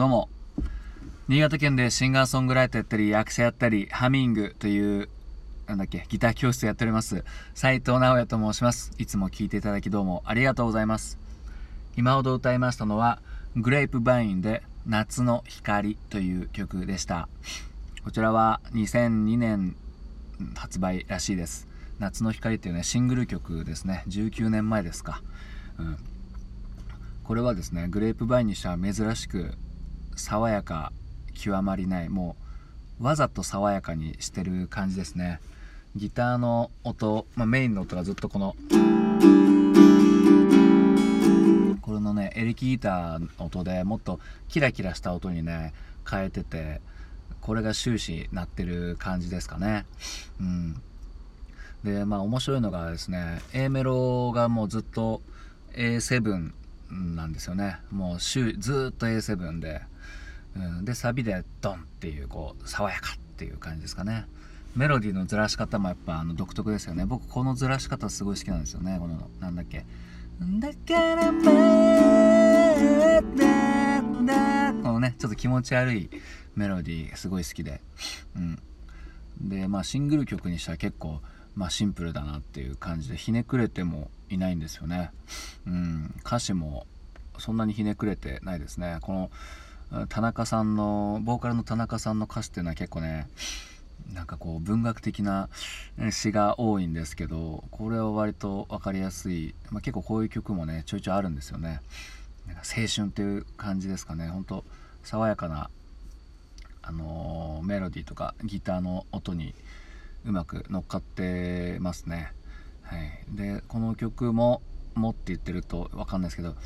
どうも。新潟県でシンガーソングライターやったり、役者やったり、ハミングという、なんだっけ、ギター教室やっております。斉藤直也と申します。いつも聴いていただきどうもありがとうございます。今ほど歌いましたのは、グレープバインで夏の光という曲でした。こちらは2002年発売らしいです。夏の光っていうね、シングル曲ですね。19年前ですか。うん。これはですね、グレープバインにしては珍しく爽やか極まりないもうわざと爽やかにしてる感じですね。ギターの音、まあ、メインの音がずっとこのこれのねエレキギターの音でもっとキラキラした音にね変えててこれが終始鳴ってる感じですかね。うん。でまあ面白いのがですね A メロがもうずっと A7 なんですよね。もうずっと A7 でうん、でサビでドンっていうこう爽やかっていう感じですかね。メロディーのずらし方もやっぱあの独特ですよね。僕このずらし方すごい好きなんですよね。このなんだっけ。だからまだ。このねちょっと気持ち悪いメロディーすごい好きで。うん。でまあシングル曲にしては結構まあシンプルだなっていう感じでひねくれてもいないんですよね。うん。歌詞もそんなにひねくれてないですね。この田中さんのボーカルの田中さんの歌詞っていうのは結構ねなんかこう文学的な詩が多いんですけどこれは割と分かりやすい、まあ、結構こういう曲もねちょいちょいあるんですよね。なんか青春っていう感じですかね。ほんと爽やかな、あのー、メロディーとかギターの音にうまく乗っかってますね、はい、でこの曲も「も」って言ってると分かんないですけど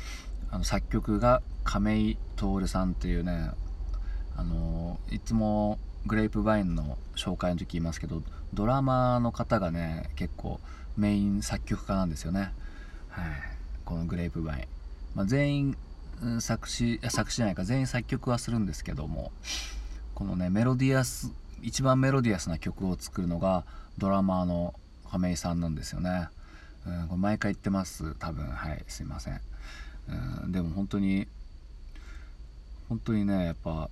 あの作曲が亀井徹さんっていうねあのいつもグレープバインの紹介の時言いますけどドラマーの方がね結構メイン作曲家なんですよね、はい、このグレープバイン、まあ、全員作詞作詞じゃないか。全員作曲はするんですけどもこのねメロディアス一番メロディアスな曲を作るのがドラマーの亀井さんなんですよね、うん、これ毎回言ってます。多分。はい。すいません。うん、でも本当に本当にねやっぱ、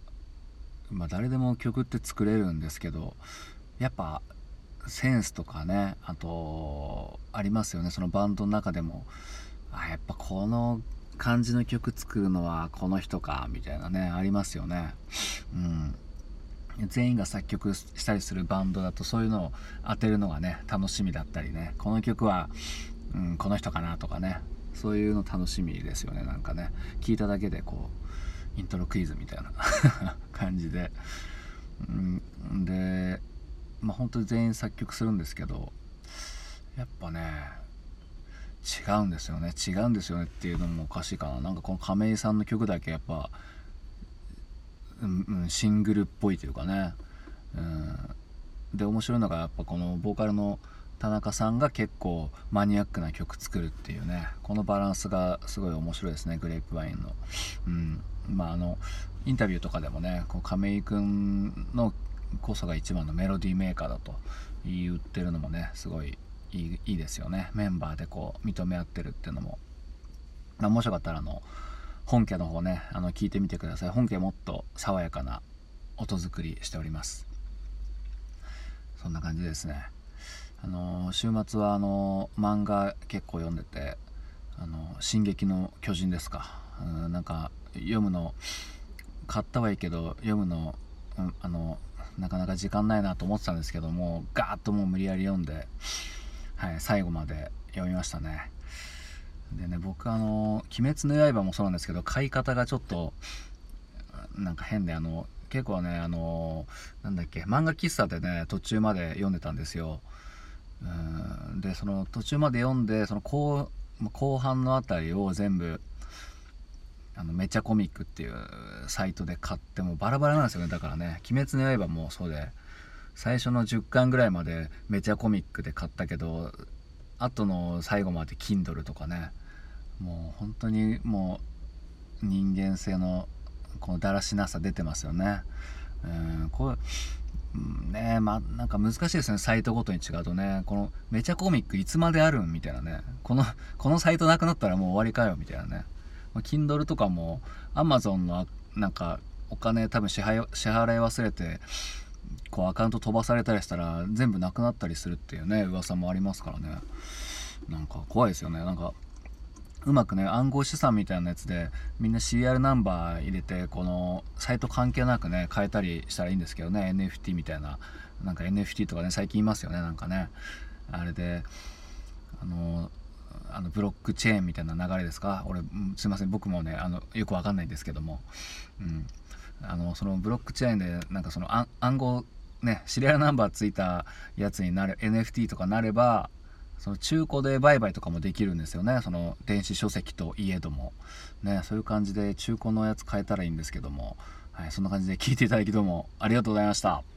まあ、誰でも曲って作れるんですけどやっぱセンスとかねあとありますよね。そのバンドの中でもあやっぱこの感じの曲作るのはこの人かみたいなねありますよね。うん。全員が作曲したりするバンドだとそういうのを当てるのがね楽しみだったりね。この曲は、うん、この人かなとかね。そういうの楽しみですよねなんかね。聞いただけでこうイントロクイズみたいな 感じで、うん、でまあ本当に全員作曲するんですけどやっぱね違うんですよね。違うんですよねっていうのもおかしいかな。なんかこの亀井さんの曲だけやっぱ、うん、シングルっぽいというかね、うん、で面白いのがやっぱこのボーカルの田中さんが結構マニアックな曲作るっていうね。このバランスがすごい面白いですねグレープワインの。うん。まああのインタビューとかでもねこう亀井君のこそが一番のメロディーメーカーだと言ってるのもねすごいいいいいですよね。メンバーでこう認め合ってるっていうのも、まあ、もしよかったらあの本家の方ねあの聞いてみてください。本家もっと爽やかな音作りしております。そんな感じですね。あの週末はあの漫画結構読んでて「あの進撃の巨人」ですか、うん、なんか読むの買ったはいいけど読むの、うん、あのなかなか時間ないなと思ってたんですけどもガーッともう無理やり読んで、はい、最後まで読みましたね。でね僕あの「鬼滅の刃」もそうなんですけど買い方がちょっとなんか変であの結構ねあのなんだっけ漫画喫茶でね途中まで読んでたんですよ。うんでその途中まで読んでその後後半の辺りを全部あのめちゃコミックっていうサイトで買ってもバラバラなんですよね。だからね「鬼滅の刃」もそうで最初の10巻ぐらいまでめちゃコミックで買ったけど後の最後まで Kindle とかねもう本当にもう人間性のこのだらしなさ出てますよね。うんこう、ねまあなんか難しいですねサイトごとに違うとね。このめちゃコミックいつまであるんみたいなね。このこのサイトなくなったらもう終わりかよみたいなね、ま、Kindle とかも Amazon のなんかお金多分支払い支払い忘れてこうアカウント飛ばされたりしたら全部なくなったりするっていうね噂もありますからね。なんか怖いですよね。なんかうまくね暗号資産みたいなやつでみんな CR ナンバー入れてこのサイト関係なくね変えたりしたらいいんですけどね NFT みたいな。なんか NFT とかね最近いますよねなんかね。あれであのあのブロックチェーンみたいな流れですか？俺すいません。僕もねあのよくわかんないんですけども、うん、あのそのブロックチェーンでなんかその暗号ねシリアルナンバーついたやつになる NFT とかなればその中古で売買とかもできるんですよね。その電子書籍といえども。ねそういう感じで中古のやつ買えたらいいんですけども。はいそんな感じで聞いていただきどうもありがとうございました。